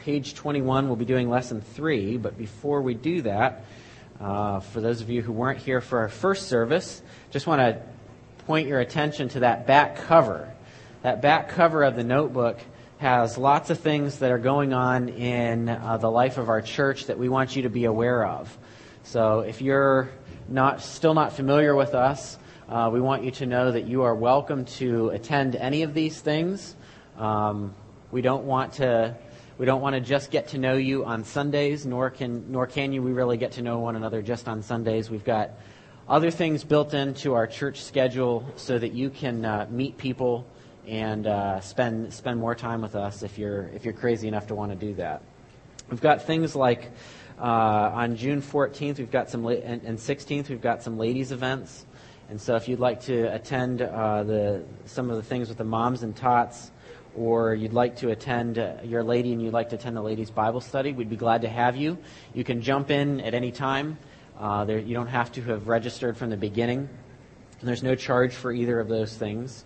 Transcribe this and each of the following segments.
page 21. We'll be doing lesson three, but before we do that, uh, for those of you who weren't here for our first service, just want to point your attention to that back cover. That back cover of the notebook has lots of things that are going on in uh, the life of our church that we want you to be aware of. So if you're not still not familiar with us, uh, we want you to know that you are welcome to attend any of these things. Um, we don't want to we don't want to just get to know you on Sundays, nor can, nor can you we really get to know one another just on Sundays. We've got other things built into our church schedule so that you can uh, meet people and uh, spend, spend more time with us if you're, if you're crazy enough to want to do that. We've got things like uh, on June 14th, we've got some, and, and 16th, we've got some ladies' events. And so if you'd like to attend uh, the, some of the things with the moms and tots, or you'd like to attend, uh, your lady and you'd like to attend the ladies' Bible study, we'd be glad to have you. You can jump in at any time. Uh, there, you don't have to have registered from the beginning. There's no charge for either of those things.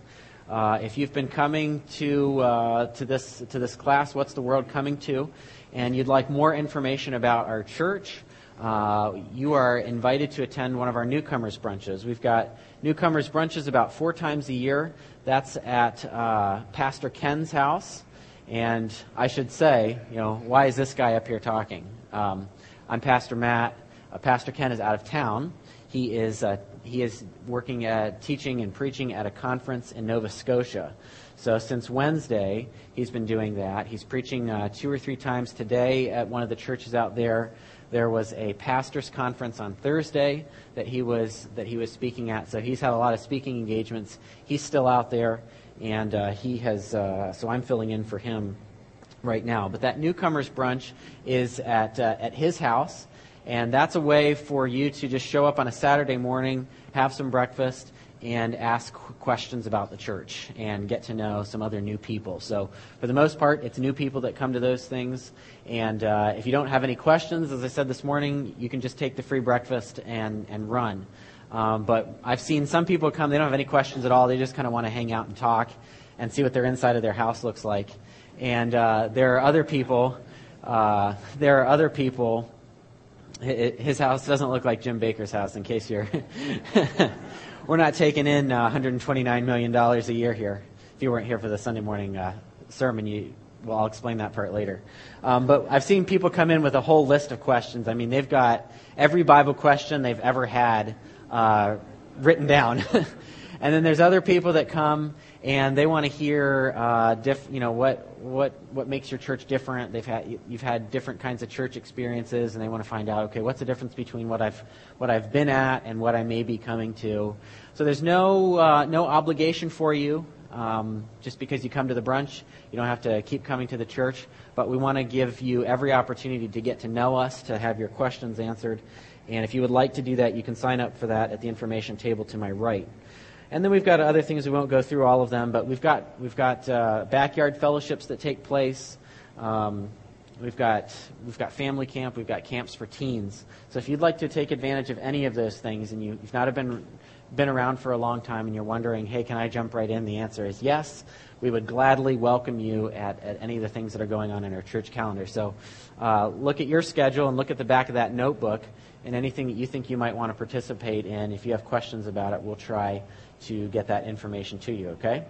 Uh, if you've been coming to uh, to this to this class, what's the world coming to, and you'd like more information about our church, uh, you are invited to attend one of our newcomers brunches. We've got newcomers brunches about four times a year. That's at uh, Pastor Ken's house. And I should say, you know, why is this guy up here talking? Um, I'm Pastor Matt. Uh, Pastor Ken is out of town. He is uh, he is working at teaching and preaching at a conference in Nova Scotia. So since Wednesday, he's been doing that. He's preaching uh, two or three times today at one of the churches out there. There was a pastors conference on Thursday that he was that he was speaking at. So he's had a lot of speaking engagements. He's still out there, and uh, he has. Uh, so I'm filling in for him right now. But that newcomers brunch is at uh, at his house, and that's a way for you to just show up on a Saturday morning, have some breakfast, and ask questions about the church and get to know some other new people. So, for the most part, it's new people that come to those things. And uh, if you don't have any questions, as I said this morning, you can just take the free breakfast and, and run. Um, but I've seen some people come, they don't have any questions at all. They just kind of want to hang out and talk and see what their inside of their house looks like. And uh, there are other people, uh, there are other people his house doesn't look like Jim Bakker's house, in case you're. we're not taking in uh, $129 million a year here. If you weren't here for the Sunday morning uh, sermon, you, well, I'll explain that part later. Um, but I've seen people come in with a whole list of questions. I mean, they've got every Bible question they've ever had uh, written down. and then there's other people that come and they want to hear, uh, diff, you know, what what what makes your church different. They've had you've had different kinds of church experiences, and they want to find out, okay, what's the difference between what I've what I've been at and what I may be coming to. So there's no uh, no obligation for you. Um, just because you come to the brunch, you don't have to keep coming to the church. But we want to give you every opportunity to get to know us, to have your questions answered. And if you would like to do that, you can sign up for that at the information table to my right. And then we've got other things. We won't go through all of them, but we've got we've got uh, backyard fellowships that take place. Um, we've got we've got family camp. We've got camps for teens. So if you'd like to take advantage of any of those things, and you, you've not been been around for a long time, and you're wondering, hey, can I jump right in? The answer is yes. We would gladly welcome you at, at any of the things that are going on in our church calendar. So uh, look at your schedule and look at the back of that notebook and anything that you think you might want to participate in. If you have questions about it, we'll try to get that information to you, okay?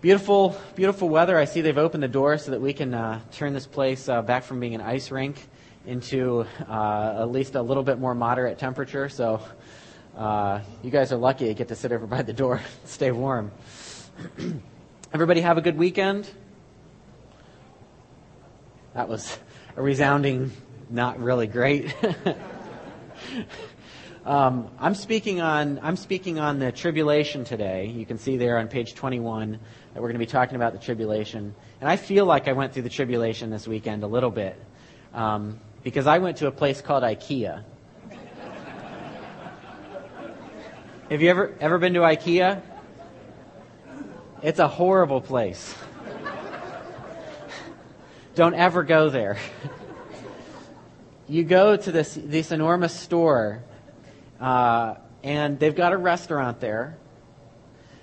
Beautiful, beautiful weather. I see they've opened the door so that we can uh, turn this place uh, back from being an ice rink into uh, at least a little bit more moderate temperature. So uh, you guys are lucky to get to sit over by the door, stay warm. Everybody have a good weekend. That was a resounding, not really great. Um, I'm speaking on I'm speaking on the tribulation today. You can see there on page 21 that we're going to be talking about the tribulation, and I feel like I went through the tribulation this weekend a little bit um, because I went to a place called IKEA. Have you ever ever been to IKEA? It's a horrible place. Don't ever go there. you go to this this enormous store uh, and they've got a restaurant there.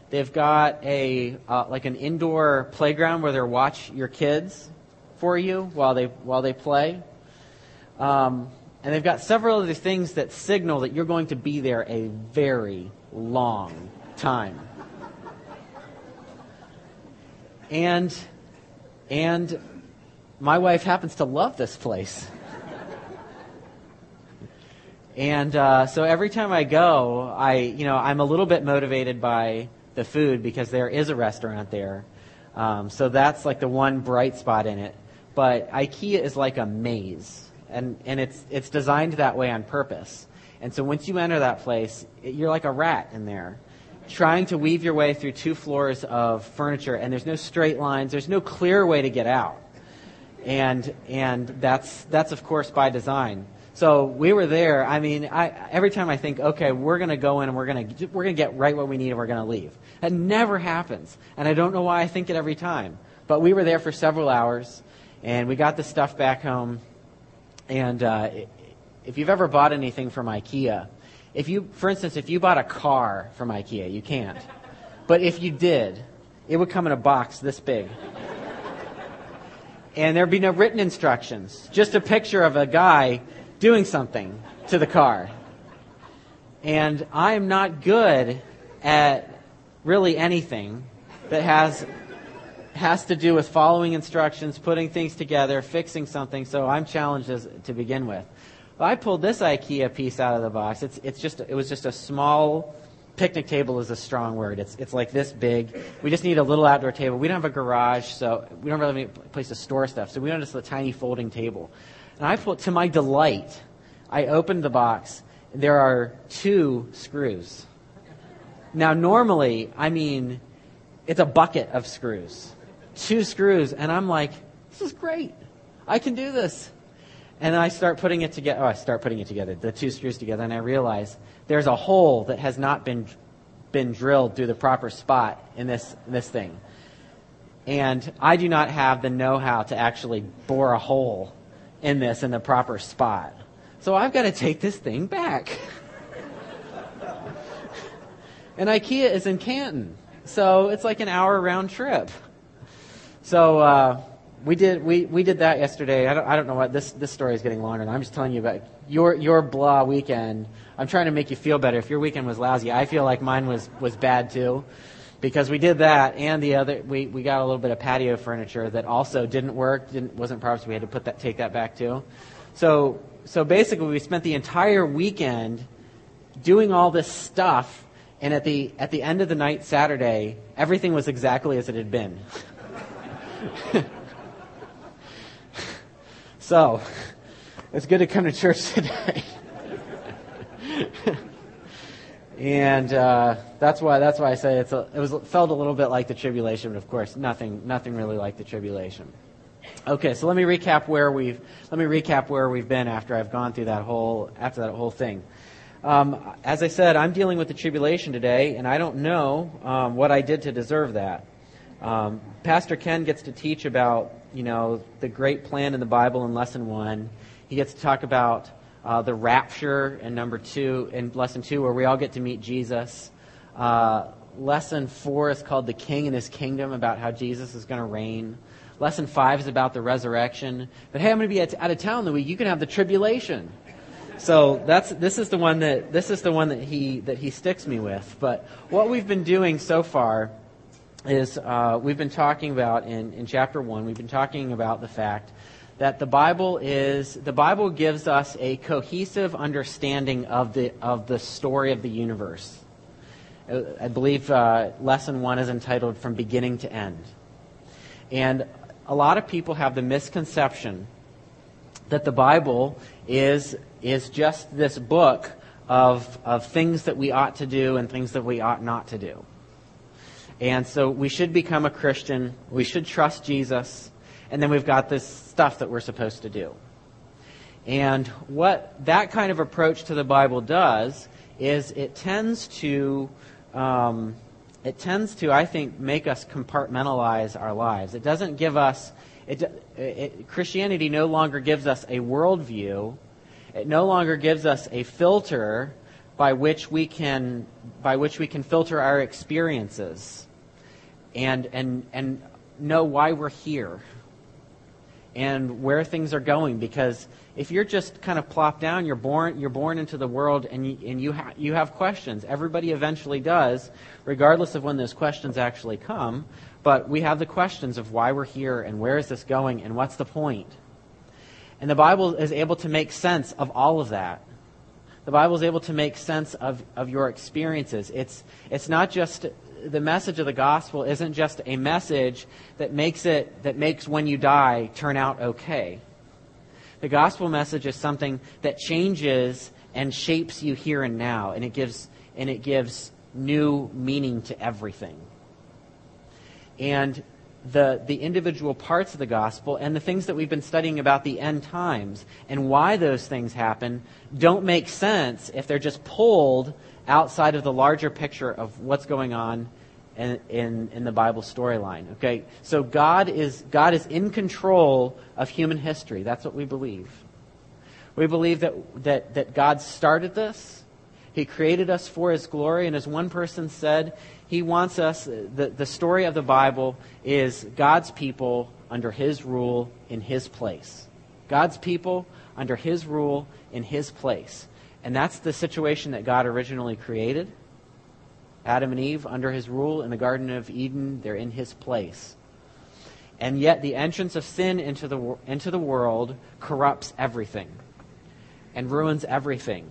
They've got a uh, like an indoor playground where they watch your kids for you while they while they play. Um, and they've got several other things that signal that you're going to be there a very long time. And and my wife happens to love this place. And uh, so every time I go, I you know I'm a little bit motivated by the food because there is a restaurant there. Um, so that's like the one bright spot in it. But IKEA is like a maze, and and it's it's designed that way on purpose. And so once you enter that place, it, you're like a rat in there, trying to weave your way through two floors of furniture, and there's no straight lines. There's no clear way to get out. And and that's that's of course by design. So we were there. I mean, I, every time I think, okay, we're going to go in and we're going to we're going to get right what we need and we're going to leave. That never happens, and I don't know why I think it every time. But we were there for several hours, and we got the stuff back home. And uh, if you've ever bought anything from IKEA, if you, for instance, if you bought a car from IKEA, you can't. But if you did, it would come in a box this big. And there'd be no written instructions, just a picture of a guy doing something to the car. And I am not good at really anything that has has to do with following instructions, putting things together, fixing something. So I'm challenged as, to begin with. I pulled this IKEA piece out of the box. It's it's just it was just a small picnic table is a strong word. It's it's like this big. We just need a little outdoor table. We don't have a garage, so we don't really have any place to store stuff. So we want just a tiny folding table. And I to my delight, I opened the box. There are two screws. Now, normally, I mean, it's a bucket of screws. Two screws. And I'm like, this is great. I can do this. And I start putting it together. Oh, I start putting it together, the two screws together, and I realize there's a hole that has not been, been drilled through the proper spot in this, in this thing. And I do not have the know how to actually bore a hole in this in the proper spot. So I've got to take this thing back. and IKEA is in Canton. So it's like an hour round trip. So uh, we did we, we did that yesterday. I don't, I don't know what this this story is getting longer. I'm just telling you about your your blah weekend. I'm trying to make you feel better. If your weekend was lousy, I feel like mine was was bad too because we did that and the other we, we got a little bit of patio furniture that also didn't work didn't wasn't proper so we had to put that take that back too. So so basically we spent the entire weekend doing all this stuff and at the at the end of the night saturday everything was exactly as it had been. So it's good to come to church today and uh, that's why that's why I say it's a, it was felt a little bit like the tribulation, but of course nothing nothing really like the tribulation. Okay, so let me recap where we've let me recap where we've been after I've gone through that whole after that whole thing. Um, as I said, I'm dealing with the tribulation today, and I don't know um, what I did to deserve that. Um, Pastor Ken gets to teach about you know the great plan in the Bible in lesson one. He gets to talk about uh, the rapture, and number two, in lesson two, where we all get to meet Jesus. Uh, lesson four is called The King and His Kingdom, about how Jesus is going to reign. Lesson five is about the resurrection. But hey, I'm going to be out of town the week. You can have the tribulation. So that's this is the one that this is the one that he that he sticks me with. But what we've been doing so far is uh, we've been talking about in, in chapter one. We've been talking about the fact that the Bible is the Bible gives us a cohesive understanding of the of the story of the universe. I believe uh, lesson one is entitled "From Beginning to End," and a lot of people have the misconception that the Bible is is just this book of of things that we ought to do and things that we ought not to do. And so we should become a Christian. We should trust Jesus. And then we've got this stuff that we're supposed to do. And what that kind of approach to the Bible does is it tends to, um, it tends to, I think, make us compartmentalize our lives. It doesn't give us, it, it, Christianity no longer gives us a worldview. It no longer gives us a filter by which we can, by which we can filter our experiences and, and, and know why we're here and where things are going because if you're just kind of plopped down you're born you're born into the world and you, and you, you have questions. Everybody eventually does regardless of when those questions actually come but we have the questions of why we're here and where is this going and what's the point. And the bible is able to make sense of all of that. The bible is able to make sense of, of your experiences. It's, it's not just the message of the gospel isn't just a message that makes it that makes when you die turn out okay. The gospel message is something that changes and shapes you here and now, and it gives and it gives new meaning to everything. And the, the individual parts of the gospel and the things that we've been studying about the end times and why those things happen don't make sense if they're just pulled outside of the larger picture of what's going on in, in, in the Bible storyline. Okay? So God is, God is in control of human history. That's what we believe. We believe that, that, that God started this. He created us for His glory. And as one person said, He wants us, the, the story of the Bible is God's people under His rule in His place. God's people under His rule in His place. And that's the situation that God originally created. Adam and Eve, under his rule in the Garden of Eden, they're in his place. And yet, the entrance of sin into the, into the world corrupts everything and ruins everything.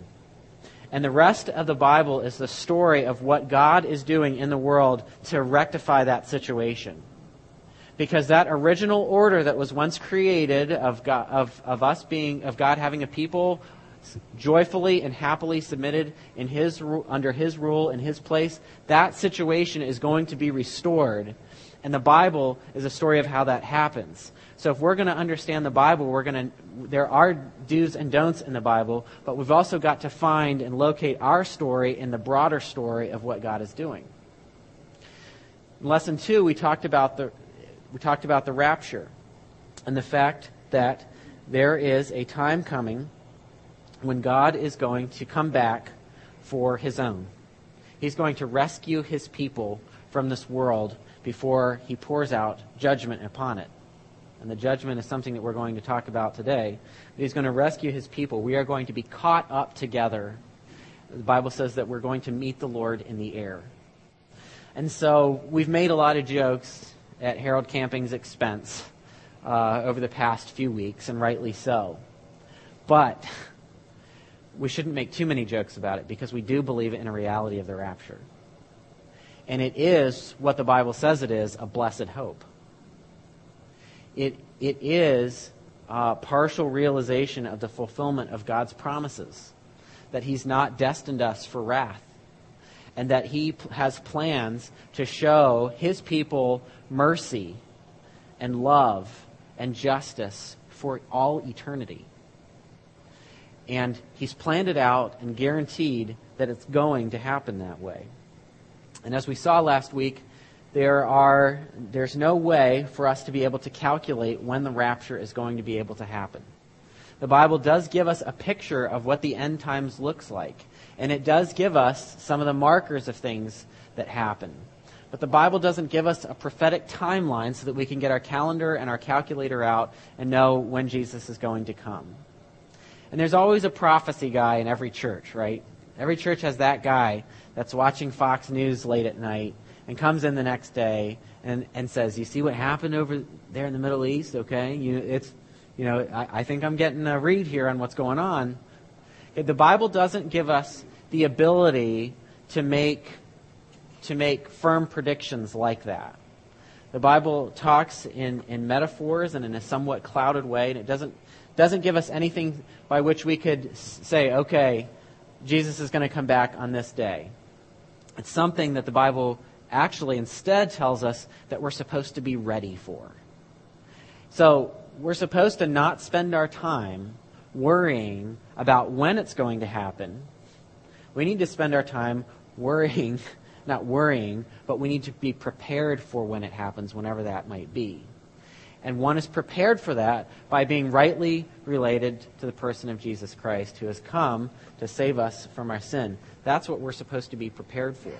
And the rest of the Bible is the story of what God is doing in the world to rectify that situation. Because that original order that was once created of, God, of, of us being, of God having a people joyfully and happily submitted in his, under his rule in his place, that situation is going to be restored. And the Bible is a story of how that happens. So if we're going to understand the Bible, we're going to there are do's and don'ts in the Bible, but we've also got to find and locate our story in the broader story of what God is doing. In lesson 2, we talked about the we talked about the rapture and the fact that there is a time coming when God is going to come back for his own. He's going to rescue his people from this world before he pours out judgment upon it. And the judgment is something that we're going to talk about today. He's going to rescue his people. We are going to be caught up together. The Bible says that we're going to meet the Lord in the air. And so we've made a lot of jokes at Harold Camping's expense uh, over the past few weeks, and rightly so. But we shouldn't make too many jokes about it because we do believe in a reality of the rapture. And it is what the Bible says it is a blessed hope. It, it is a partial realization of the fulfillment of God's promises, that He's not destined us for wrath, and that He has plans to show His people mercy and love and justice for all eternity. And he's planned it out and guaranteed that it's going to happen that way. And as we saw last week, there are, there's no way for us to be able to calculate when the rapture is going to be able to happen. The Bible does give us a picture of what the end times looks like. And it does give us some of the markers of things that happen. But the Bible doesn't give us a prophetic timeline so that we can get our calendar and our calculator out and know when Jesus is going to come. And there's always a prophecy guy in every church, right? Every church has that guy that's watching Fox News late at night and comes in the next day and, and says, "You see what happened over there in the Middle East? Okay, you, it's, you know, I, I think I'm getting a read here on what's going on." The Bible doesn't give us the ability to make to make firm predictions like that. The Bible talks in, in metaphors and in a somewhat clouded way, and it doesn't doesn't give us anything by which we could say, okay, Jesus is going to come back on this day. It's something that the Bible actually instead tells us that we're supposed to be ready for. So we're supposed to not spend our time worrying about when it's going to happen. We need to spend our time worrying, not worrying, but we need to be prepared for when it happens, whenever that might be. And one is prepared for that by being rightly related to the person of Jesus Christ who has come to save us from our sin. That's what we're supposed to be prepared for.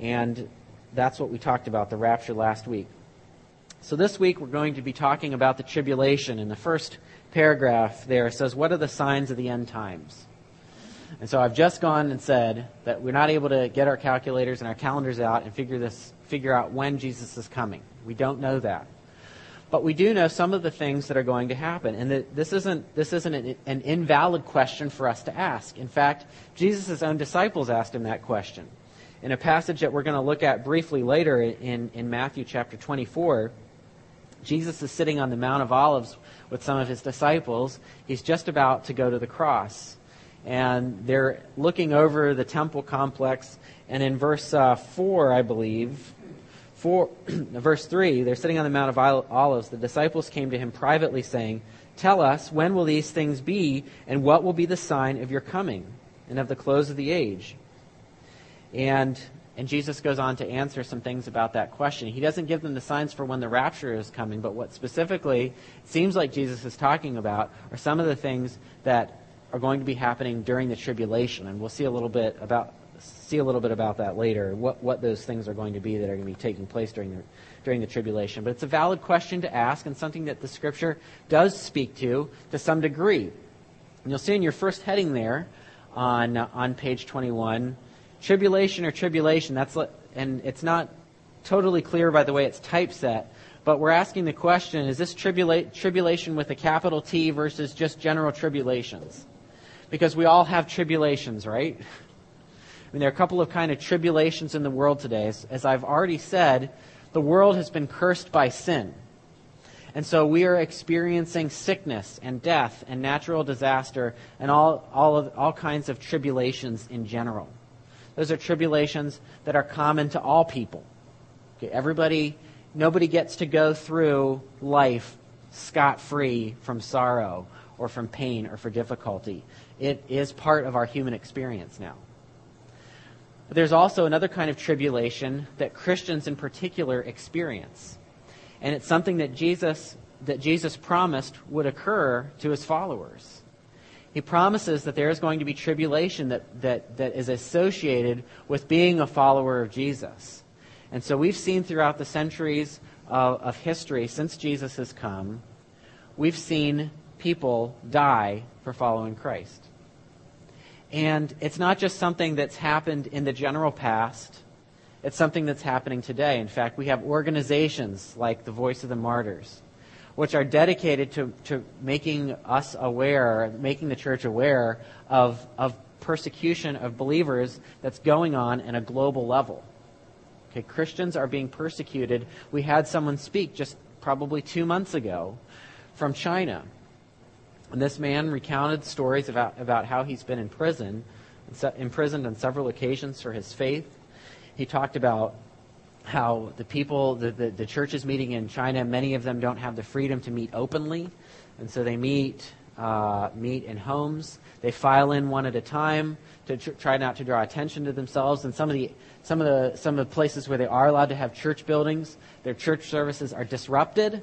And that's what we talked about, the rapture last week. So this week we're going to be talking about the tribulation. In the first paragraph there says, What are the signs of the end times? And so I've just gone and said that we're not able to get our calculators and our calendars out and figure this figure out when Jesus is coming. We don't know that. But we do know some of the things that are going to happen. And this isn't, this isn't an, an invalid question for us to ask. In fact, Jesus' own disciples asked him that question. In a passage that we're going to look at briefly later in, in Matthew chapter 24, Jesus is sitting on the Mount of Olives with some of his disciples. He's just about to go to the cross. And they're looking over the temple complex. And in verse uh, 4, I believe, four, verse 3, they're sitting on the Mount of Olives. The disciples came to him privately, saying, Tell us, when will these things be, and what will be the sign of your coming and of the close of the age? And and Jesus goes on to answer some things about that question. He doesn't give them the signs for when the rapture is coming, but what specifically it seems like Jesus is talking about are some of the things that are going to be happening during the tribulation. And we'll see a little bit about see a little bit about that later, what, what those things are going to be that are going to be taking place during the, during the tribulation. But it's a valid question to ask and something that the Scripture does speak to to some degree. And you'll see in your first heading there on, on page 21 tribulation or tribulation. That's and it's not totally clear by the way it's typeset, but we're asking the question: Is this tribula- tribulation with a capital T versus just general tribulations? Because we all have tribulations, right? Mean, there are a couple of kind of tribulations in the world today. As, as I've already said, the world has been cursed by sin. And so we are experiencing sickness and death and natural disaster and all, all, of, all kinds of tribulations in general. Those are tribulations that are common to all people. Okay, everybody, nobody gets to go through life scot free from sorrow or from pain or for difficulty. It is part of our human experience now. But there's also another kind of tribulation that Christians in particular experience. And it's something that Jesus that Jesus promised would occur to his followers. He promises that there is going to be tribulation that, that, that is associated with being a follower of Jesus. And so we've seen throughout the centuries of, of history, since Jesus has come, we've seen people die for following Christ. And it's not just something that's happened in the general past, it's something that's happening today. In fact, we have organizations like the Voice of the Martyrs which are dedicated to, to making us aware, making the church aware of, of persecution of believers that's going on in a global level. Okay, Christians are being persecuted. We had someone speak just probably two months ago from China. And this man recounted stories about, about how he's been in prison, imprisoned on several occasions for his faith. He talked about how the people, the, the, the, churches meeting in China, many of them don't have the freedom to meet openly. And so they meet, uh, meet in homes. They file in one at a time to tr- try not to draw attention to themselves. And some of, the, some, of the, some of the places where they are allowed to have church buildings, their church services are disrupted.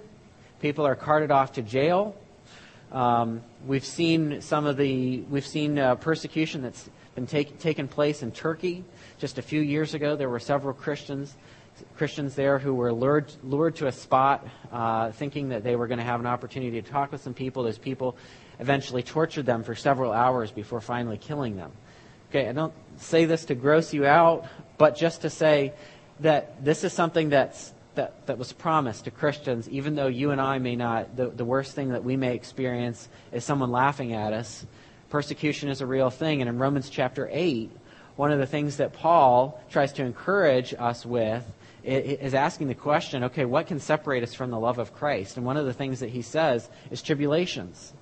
People are carted off to jail. Um, we've seen some of the, we've seen uh, persecution that's been take, taken place in Turkey. Just a few years ago, there were several Christians Christians there who were lured, lured to a spot uh, thinking that they were going to have an opportunity to talk with some people. Those people eventually tortured them for several hours before finally killing them. Okay, I don't say this to gross you out, but just to say that this is something that's, that, that was promised to Christians, even though you and I may not, the, the worst thing that we may experience is someone laughing at us. Persecution is a real thing. And in Romans chapter 8, one of the things that Paul tries to encourage us with is asking the question okay, what can separate us from the love of Christ? And one of the things that he says is tribulations.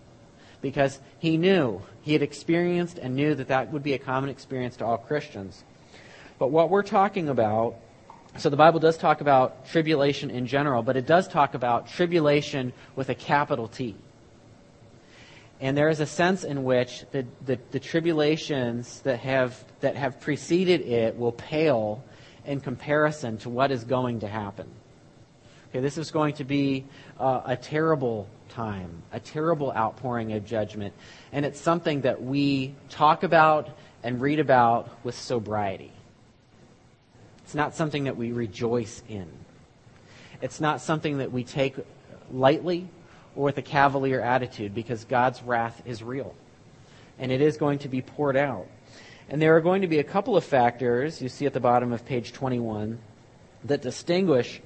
Because he knew, he had experienced and knew that that would be a common experience to all Christians. But what we're talking about, so the Bible does talk about tribulation in general, but it does talk about tribulation with a capital T. And there is a sense in which the, the, the tribulations that have, that have preceded it will pale in comparison to what is going to happen. Okay, this is going to be uh, a terrible time, a terrible outpouring of judgment, and it's something that we talk about and read about with sobriety. It's not something that we rejoice in. It's not something that we take lightly or with a cavalier attitude because God's wrath is real. And it is going to be poured out. And there are going to be a couple of factors, you see at the bottom of page 21, that distinguish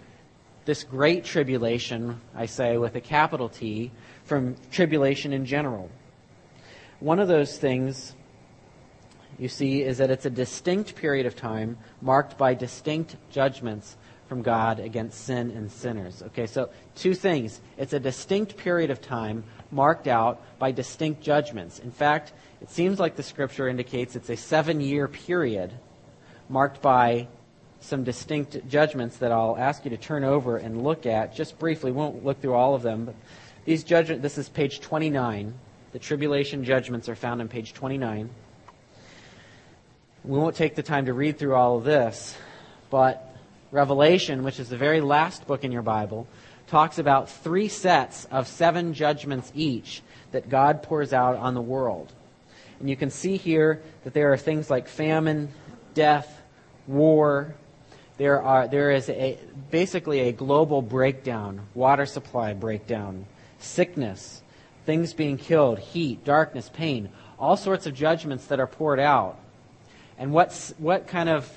this great tribulation, I say with a capital T, from tribulation in general. One of those things you see is that it's a distinct period of time marked by distinct judgments from God against sin and sinners. Okay, so two things. It's a distinct period of time marked out by distinct judgments. In fact, it seems like the scripture indicates it's a seven year period marked by some distinct judgments that I'll ask you to turn over and look at just briefly. Won't look through all of them, but these judgments, this is page 29. The tribulation judgments are found on page 29. We won't take the time to read through all of this, but Revelation, which is the very last book in your Bible, talks about three sets of seven judgments each that God pours out on the world. And you can see here that there are things like famine, death, war. There, are, there is a, basically a global breakdown, water supply breakdown, sickness, things being killed, heat, darkness, pain, all sorts of judgments that are poured out. And what's, what kind of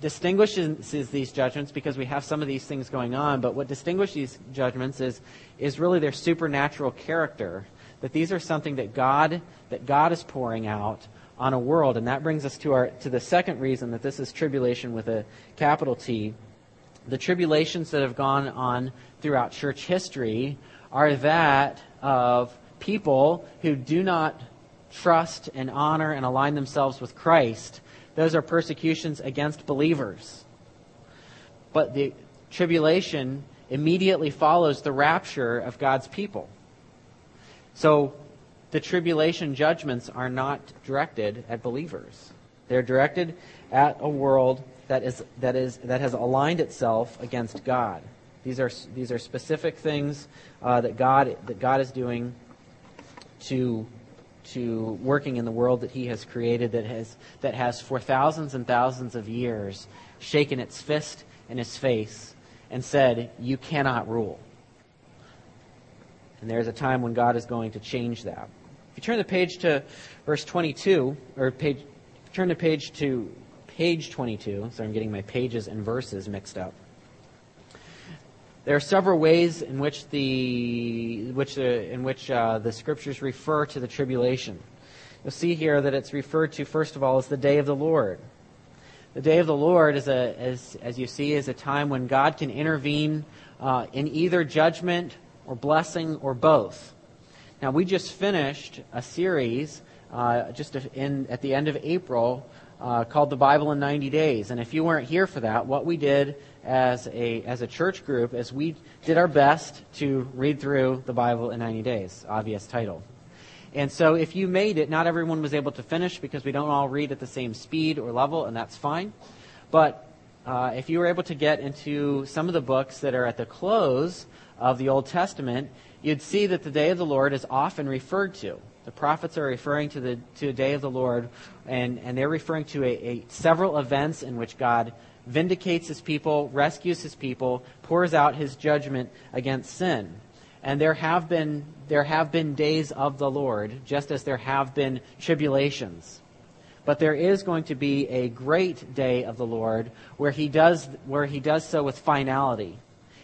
distinguishes these judgments because we have some of these things going on, but what distinguishes these judgments is, is really their supernatural character. That these are something that God, that God is pouring out on a world. And that brings us to, our, to the second reason that this is tribulation with a capital T. The tribulations that have gone on throughout church history are that of people who do not trust and honor and align themselves with Christ those are persecutions against believers. But the tribulation immediately follows the rapture of God's people. So the tribulation judgments are not directed at believers. They're directed at a world that is that is that has aligned itself against God. These are these are specific things uh, that God that God is doing to to working in the world that he has created that has, that has for thousands and thousands of years shaken its fist in his face and said, You cannot rule. And there's a time when God is going to change that. If you turn the page to verse 22, or page, turn the page to page 22, so I'm getting my pages and verses mixed up. There are several ways in which the, which the, in which, uh, the scriptures refer to the tribulation. You'll see here that it's referred to, first of all, as the day of the Lord. The day of the Lord, is a, as, as you see, is a time when God can intervene uh, in either judgment or blessing or both. Now, we just finished a series uh, just in, at the end of April uh, called The Bible in 90 Days. And if you weren't here for that, what we did as a, as a church group is we did our best to read through the Bible in 90 days. Obvious title. And so if you made it, not everyone was able to finish because we don't all read at the same speed or level, and that's fine. But uh, if you were able to get into some of the books that are at the close of the Old Testament, you'd see that the day of the Lord is often referred to. The prophets are referring to the to the day of the Lord, and, and they're referring to a, a several events in which God vindicates his people, rescues his people, pours out his judgment against sin. And there have been there have been days of the Lord, just as there have been tribulations. But there is going to be a great day of the Lord where he does where he does so with finality.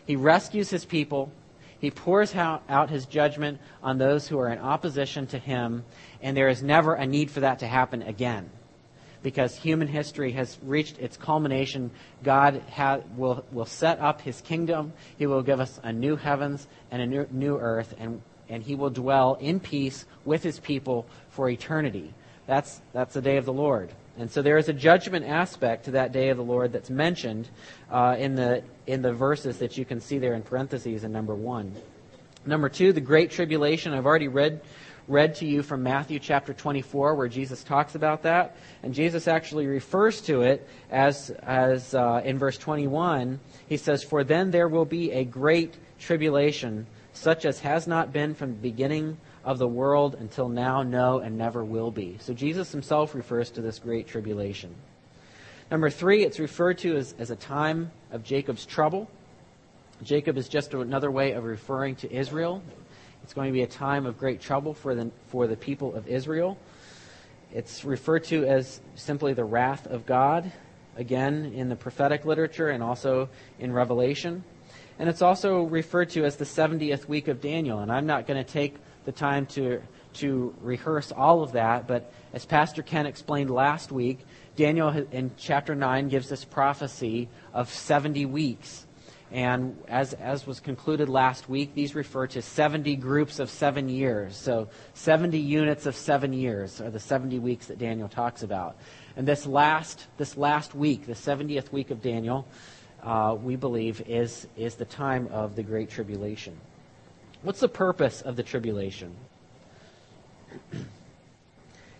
He rescues his people, he pours out his judgment on those who are in opposition to him, and there is never a need for that to happen again because human history has reached its culmination. God ha- will, will set up his kingdom. He will give us a new heavens and a new, new earth, and, and he will dwell in peace with his people for eternity. That's, that's the day of the Lord. And so there is a judgment aspect to that day of the Lord that's mentioned uh, in, the, in the verses that you can see there in parentheses in number one. Number two, the Great Tribulation. I've already read read to you from Matthew chapter 24, where Jesus talks about that. And Jesus actually refers to it as, as uh, in verse 21, he says, For then there will be a great tribulation, such as has not been from the beginning of the world until now, no, and never will be. So Jesus himself refers to this great tribulation. Number three, it's referred to as, as a time of Jacob's trouble. Jacob is just another way of referring to Israel. It's going to be a time of great trouble for the, for the people of Israel. It's referred to as simply the wrath of God, again in the prophetic literature and also in Revelation. And it's also referred to as the 70th week of Daniel. And I'm not going to take the time to, to rehearse all of that, but as Pastor Ken explained last week, Daniel in chapter 9 gives this prophecy of 70 weeks. And as, as was concluded last week, these refer to 70 groups of seven years. So 70 units of seven years are the 70 weeks that Daniel talks about. And this last, this last week, the 70th week of Daniel, uh, we believe is, is the time of the Great Tribulation. What's the purpose of the tribulation?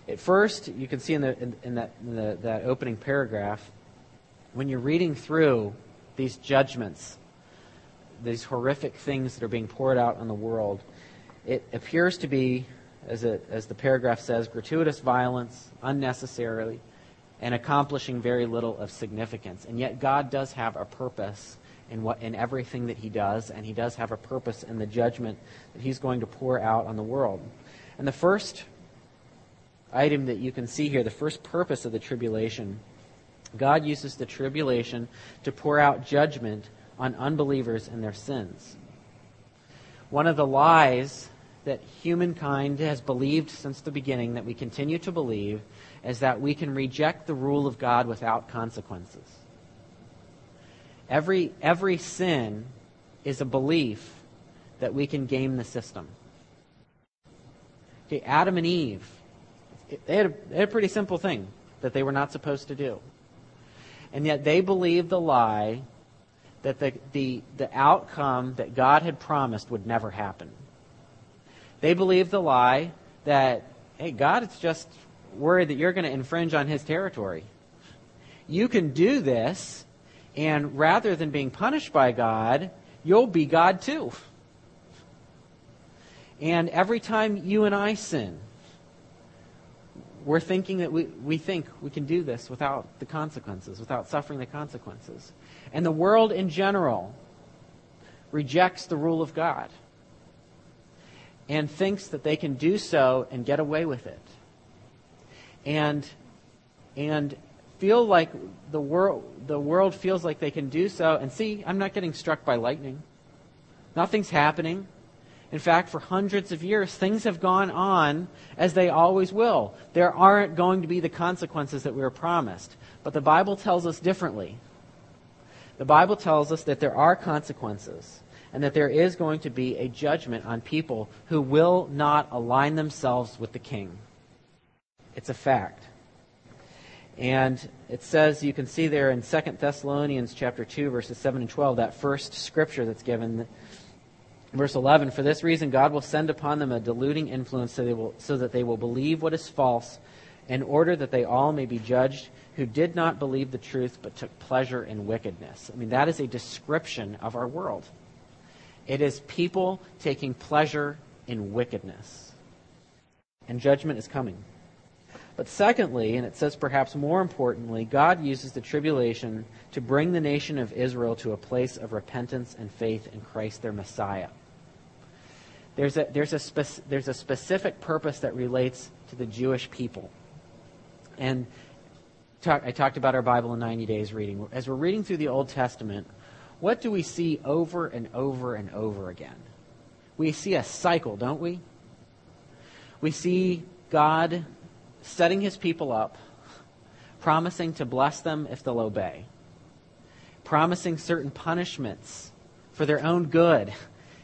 At first, you can see in, the, in, in that, in the, that opening paragraph, when you're reading through these judgments, these horrific things that are being poured out on the world, it appears to be, as, it, as the paragraph says, gratuitous violence, unnecessarily, and accomplishing very little of significance. And yet, God does have a purpose in what in everything that He does, and He does have a purpose in the judgment that He's going to pour out on the world. And the first item that you can see here, the first purpose of the tribulation, God uses the tribulation to pour out judgment on unbelievers and their sins. One of the lies that humankind has believed since the beginning, that we continue to believe, is that we can reject the rule of God without consequences. Every, every sin is a belief that we can game the system. Okay, Adam and Eve, they had, a, they had a pretty simple thing that they were not supposed to do. And yet they believed the lie that the, the, the outcome that God had promised would never happen. They believed the lie that, hey, God is just worried that you're going to infringe on his territory. You can do this, and rather than being punished by God, you'll be God too. And every time you and I sin, we're thinking that we, we think we can do this without the consequences, without suffering the consequences. And the world in general rejects the rule of God and thinks that they can do so and get away with it. And, and feel like the world, the world feels like they can do so. And see, I'm not getting struck by lightning. Nothing's happening. In fact, for hundreds of years, things have gone on as they always will. There aren't going to be the consequences that we were promised. But the Bible tells us differently. The Bible tells us that there are consequences and that there is going to be a judgment on people who will not align themselves with the king. It's a fact. And it says, you can see there in 2 Thessalonians chapter 2, verses 7 and 12, that first scripture that's given Verse 11 For this reason, God will send upon them a deluding influence so, will, so, that they will believe what is false, in order that they all may be judged who did not believe the truth but took pleasure in wickedness. I mean, that is a description of our world. It is people taking pleasure in wickedness. And judgment is coming. But secondly, and it says perhaps more importantly, God uses the tribulation to bring the nation of Israel to a place of repentance and faith in Christ their Messiah. There's a, there's a, there's a specific purpose that relates to the Jewish people. And talk, I talked about our Bible in 90 days reading. As we're reading through the Old Testament, what do we see over and over and over again? We see a cycle, don't we? We see God setting his people up, promising to bless them if they'll obey, promising certain punishments for their own good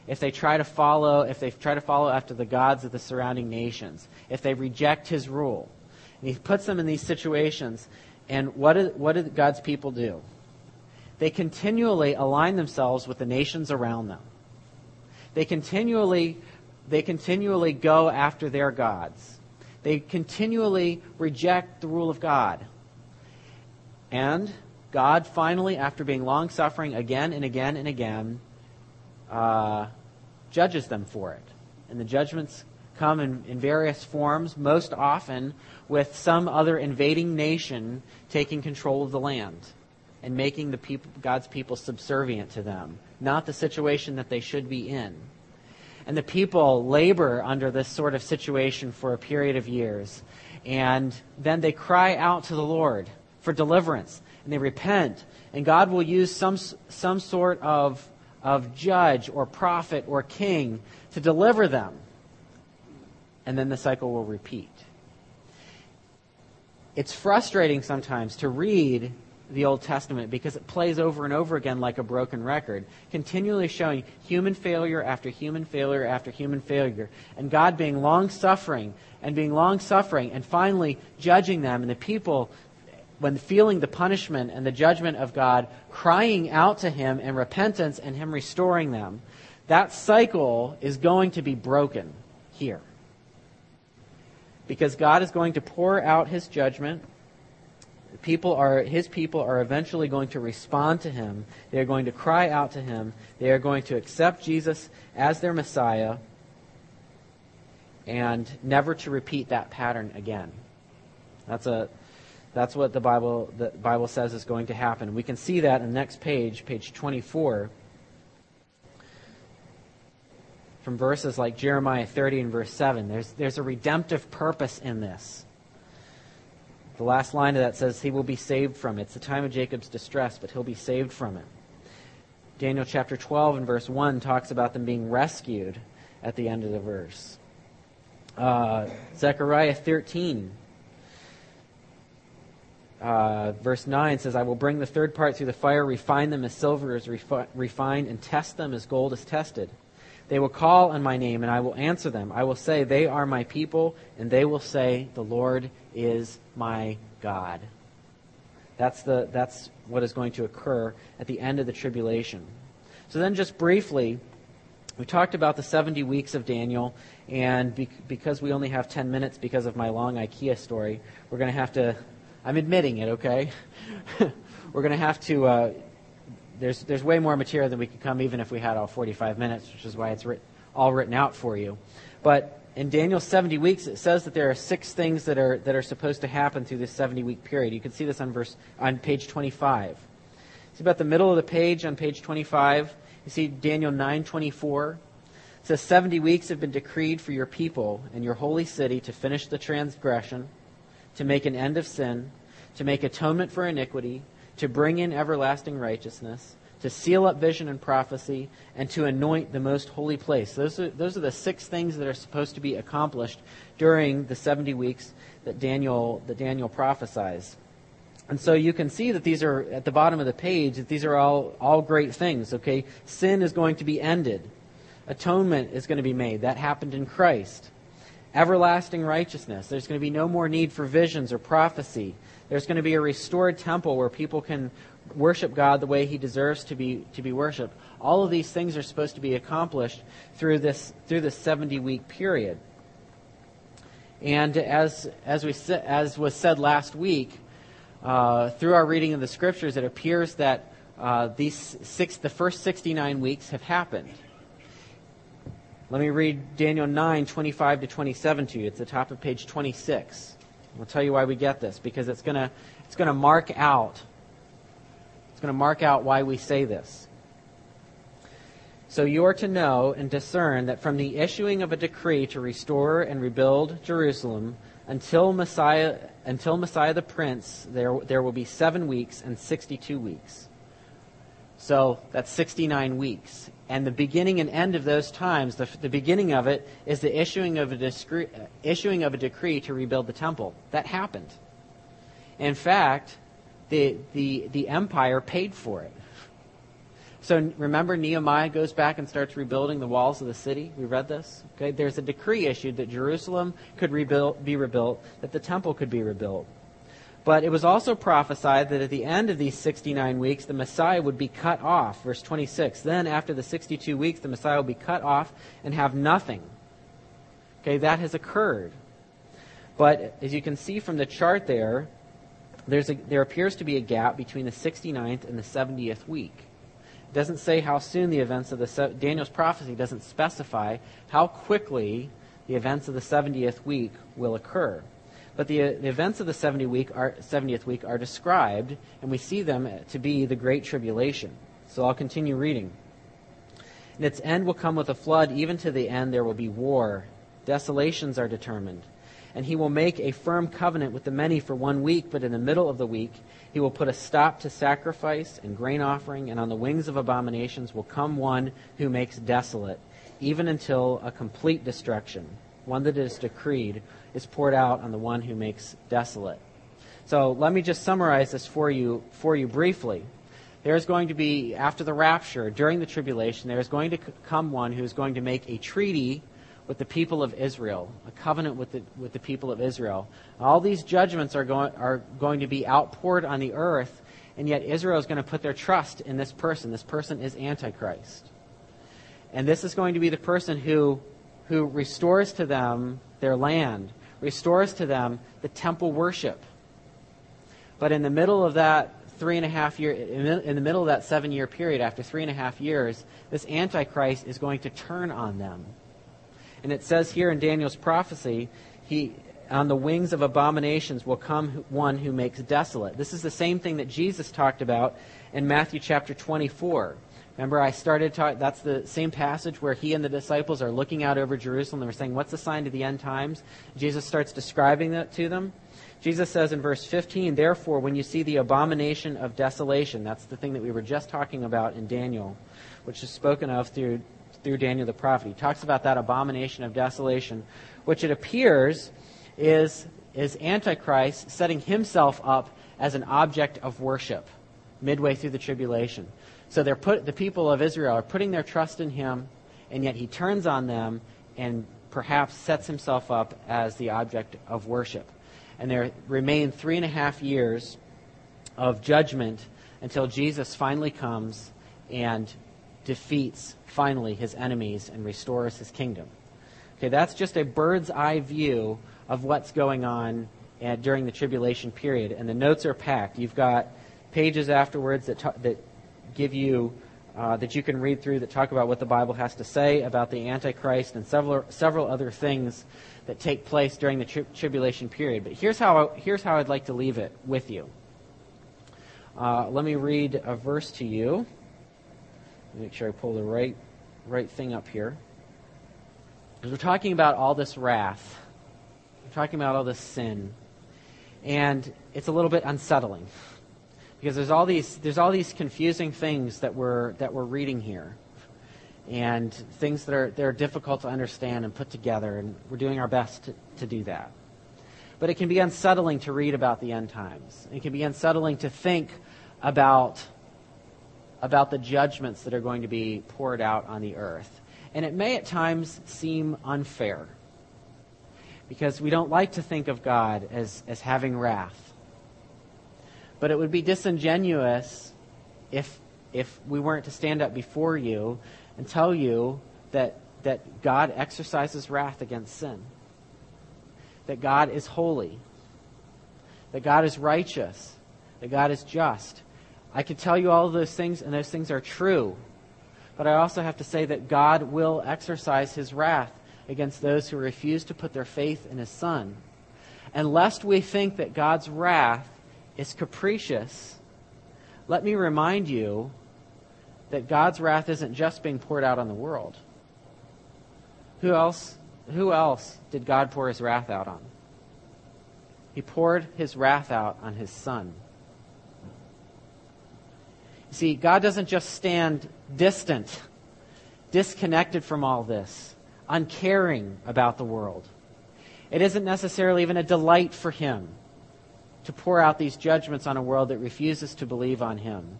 if they try to follow if they try to follow after the gods of the surrounding nations, if they reject his rule. And he puts them in these situations. And what what did God's people do? They continually align themselves with the nations around them. They continually, they continually go after their gods. They continually reject the rule of God. And God finally, after being long suffering again and again and again, uh, judges them for it. And the judgments come in, in various forms, most often with some other invading nation taking control of the land. and making the people, God's people subservient to them, not the situation that they should be in. And the people labor under this sort of situation for a period of years. And then they cry out to the Lord for deliverance. And they repent. And God will use some, some sort of, of judge or prophet or king to deliver them. And then the cycle will repeat. It's frustrating sometimes to read the Old Testament because it plays over and over again like a broken record, continually showing human failure after human failure after human failure, and God being long suffering and being long suffering and finally judging them, and the people, when feeling the punishment and the judgment of God, crying out to Him in repentance and Him restoring them. That cycle is going to be broken here. Because God is going to pour out His judgment people are his people are eventually going to respond to him. They are going to cry out to him. They are going to accept Jesus as their Messiah and never to repeat that pattern again. That's a that's what the Bible the Bible says is going to happen. We can see that in the next page, page 24. From verses like Jeremiah 30 and verse 7. There's, there's a redemptive purpose in this. The last line of that says, He will be saved from it. It's the time of Jacob's distress, but he'll be saved from it. Daniel chapter 12 and verse 1 talks about them being rescued at the end of the verse. Uh, Zechariah 13, uh, verse 9 says, I will bring the third part through the fire, refine them as silver is refi- refined, and test them as gold is tested. They will call on my name, and I will answer them. I will say, They are my people, and they will say, The Lord is my God. That's, the, that's what is going to occur at the end of the tribulation. So, then, just briefly, we talked about the 70 weeks of Daniel, and be- because we only have 10 minutes because of my long IKEA story, we're going to have to. I'm admitting it, okay? we're going to have to. Uh, there's, there's way more material than we could come even if we had all 45 minutes, which is why it's writ- all written out for you. But in Daniel's 70 weeks, it says that there are six things that are, that are supposed to happen through this 70 week period. You can see this on, verse, on page 25. See about the middle of the page on page 25, you see Daniel 9:24. It says 70 weeks have been decreed for your people and your holy city to finish the transgression, to make an end of sin, to make atonement for iniquity, to bring in everlasting righteousness, to seal up vision and prophecy, and to anoint the most holy place. Those are, those are the six things that are supposed to be accomplished during the 70 weeks that Daniel, that Daniel prophesies. And so you can see that these are at the bottom of the page, that these are all, all great things, okay? Sin is going to be ended. Atonement is going to be made. That happened in Christ. Everlasting righteousness. There's going to be no more need for visions or prophecy. There's going to be a restored temple where people can worship God the way He deserves to be to be worshipped. All of these things are supposed to be accomplished through this through this 70 week period. And as as we as was said last week, uh, through our reading of the scriptures, it appears that uh, these six the first 69 weeks have happened. Let me read Daniel 9, 25 to 27 to you. It's the top of page 26. I'll tell you why we get this because it's going to it's going to mark out it's going to mark out why we say this. So you are to know and discern that from the issuing of a decree to restore and rebuild Jerusalem until Messiah until Messiah the Prince there there will be 7 weeks and 62 weeks. So that's 69 weeks. And the beginning and end of those times, the, the beginning of it is the issuing of, a discre- issuing of a decree to rebuild the temple. That happened. In fact, the, the, the empire paid for it. So remember, Nehemiah goes back and starts rebuilding the walls of the city. We read this. Okay, there's a decree issued that Jerusalem could rebuild, be rebuilt, that the temple could be rebuilt. But it was also prophesied that at the end of these 69 weeks, the Messiah would be cut off. Verse 26. Then, after the 62 weeks, the Messiah will be cut off and have nothing. Okay, that has occurred. But as you can see from the chart there, a, there appears to be a gap between the 69th and the 70th week. It doesn't say how soon the events of the Daniel's prophecy doesn't specify how quickly the events of the 70th week will occur. But the, the events of the 70 week are, 70th week are described, and we see them to be the Great Tribulation. So I'll continue reading. And its end will come with a flood, even to the end there will be war. Desolations are determined. And he will make a firm covenant with the many for one week, but in the middle of the week he will put a stop to sacrifice and grain offering, and on the wings of abominations will come one who makes desolate, even until a complete destruction, one that is decreed, is poured out on the one who makes desolate. So let me just summarize this for you for you briefly. There is going to be after the rapture, during the tribulation, there is going to come one who is going to make a treaty with the people of Israel, a covenant with the, with the people of Israel. All these judgments are going, are going to be outpoured on the earth, and yet Israel is going to put their trust in this person. This person is Antichrist. And this is going to be the person who, who restores to them their land, restores to them the temple worship. But in the middle of that three and a half year, in the middle of that seven year period, after three and a half years, this Antichrist is going to turn on them and it says here in Daniel's prophecy, he, on the wings of abominations will come one who makes desolate. This is the same thing that Jesus talked about in Matthew chapter 24. Remember, I started talking, that's the same passage where he and the disciples are looking out over Jerusalem. They were saying, What's the sign to the end times? Jesus starts describing that to them. Jesus says in verse 15, Therefore, when you see the abomination of desolation, that's the thing that we were just talking about in Daniel, which is spoken of through through Daniel the prophet. He talks about that abomination of desolation, which it appears is, is Antichrist setting himself up as an object of worship midway through the tribulation. So they're put, the people of Israel are putting their trust in him, and yet he turns on them and perhaps sets himself up as the object of worship. And there remain three and a half years of judgment until Jesus finally comes and defeats finally his enemies and restores his kingdom. Okay, that's just a bird's eye view of what's going on at, during the tribulation period, and the notes are packed. You've got pages afterwards that ta- that give you uh, that you can read through that talk about what the Bible has to say about the Antichrist and several several other things that take place during the tri- tribulation period. But here's how here's how I'd like to leave it with you. Uh, let me read a verse to you. Make sure I pull the right, right thing up here. Because we're talking about all this wrath. We're talking about all this sin. And it's a little bit unsettling. Because there's all these, there's all these confusing things that we're, that we're reading here. And things that are, that are difficult to understand and put together. And we're doing our best to, to do that. But it can be unsettling to read about the end times. It can be unsettling to think about about the judgments that are going to be poured out on the earth. And it may at times seem unfair because we don't like to think of God as, as having wrath. But it would be disingenuous if, if we weren't to stand up before you and tell you that, that God exercises wrath against sin, that God is holy, that God is righteous, that God is just, I could tell you all of those things, and those things are true. But I also have to say that God will exercise his wrath against those who refuse to put their faith in his Son. And lest we think that God's wrath is capricious, let me remind you that God's wrath isn't just being poured out on the world. Who else, who else did God pour his wrath out on? He poured his wrath out on his Son. See, God doesn't just stand distant, disconnected from all this, uncaring about the world. It isn't necessarily even a delight for Him to pour out these judgments on a world that refuses to believe on Him.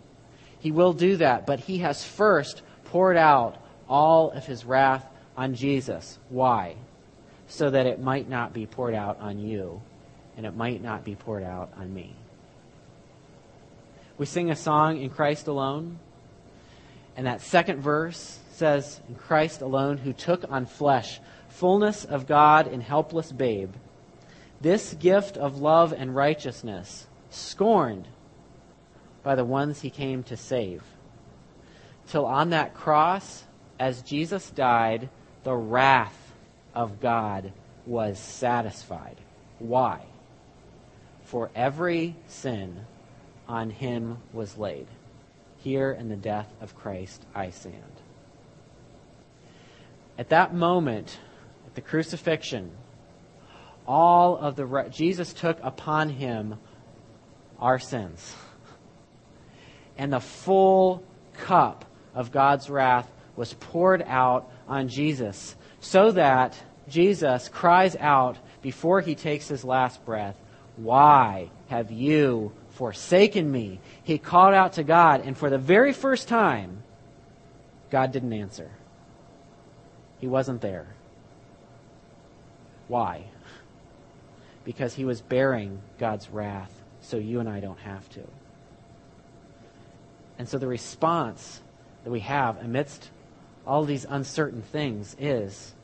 He will do that, but He has first poured out all of His wrath on Jesus. Why? So that it might not be poured out on you, and it might not be poured out on me. We sing a song, In Christ Alone. And that second verse says, In Christ alone, who took on flesh, fullness of God in helpless babe, this gift of love and righteousness, scorned by the ones he came to save. Till on that cross, as Jesus died, the wrath of God was satisfied. Why? For every sin on him was laid. Here in the death of Christ I stand. At that moment, at the crucifixion, all of the Jesus took upon him our sins. And the full cup of God's wrath was poured out on Jesus so that Jesus cries out before he takes his last breath, Why have you forsaken me? He called out to God, and for the very first time, God didn't answer. He wasn't there. Why? Because he was bearing God's wrath, so you and I don't have to. And so the response that we have amidst all these uncertain things is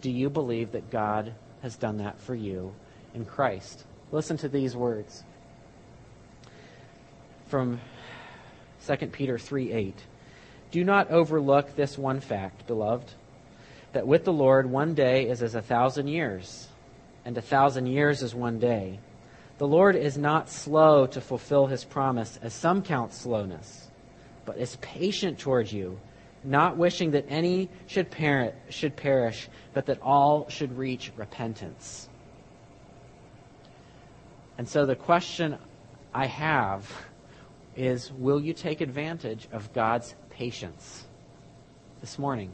do you believe that God has done that for you in Christ? Listen to these words from 2 Peter 3 8. Do not overlook this one fact, beloved, that with the Lord one day is as a thousand years, and a thousand years is one day. The Lord is not slow to fulfill his promise, as some count slowness, but is patient towards you, not wishing that any should, should perish, but that all should reach repentance. And so the question I have is will you take advantage of God's patience this morning?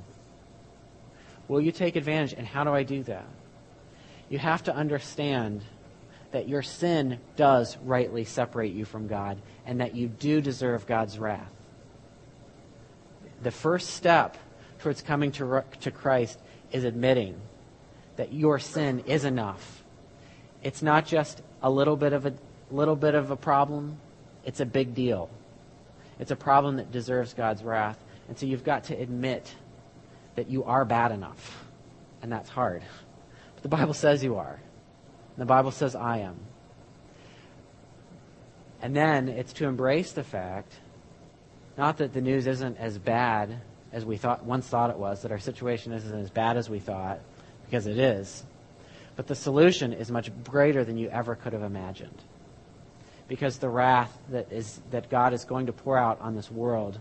Will you take advantage? And how do I do that? You have to understand that your sin does rightly separate you from God and that you do deserve God's wrath. The first step towards coming to, to Christ is admitting that your sin is enough. It's not just a little bit of a little bit of a problem, it's a big deal. It's a problem that deserves God's wrath. And so you've got to admit that you are bad enough. And that's hard. The Bible says you are. And the Bible says I am. And then it's to embrace the fact, not that the news isn't as bad as we thought once thought it was, that our situation isn't as bad as we thought, because it is. But the solution is much greater than you ever could have imagined because the wrath that is that God is going to pour out on this world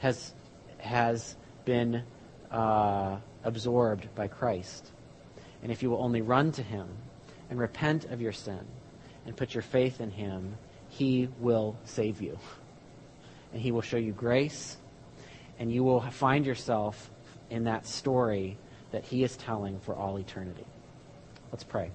has has been uh, absorbed by Christ. And if you will only run to Him and repent of your sin and put your faith in Him, He will save you. And He will show you grace, and you will find yourself in that story that He is telling for all eternity. Let's pray.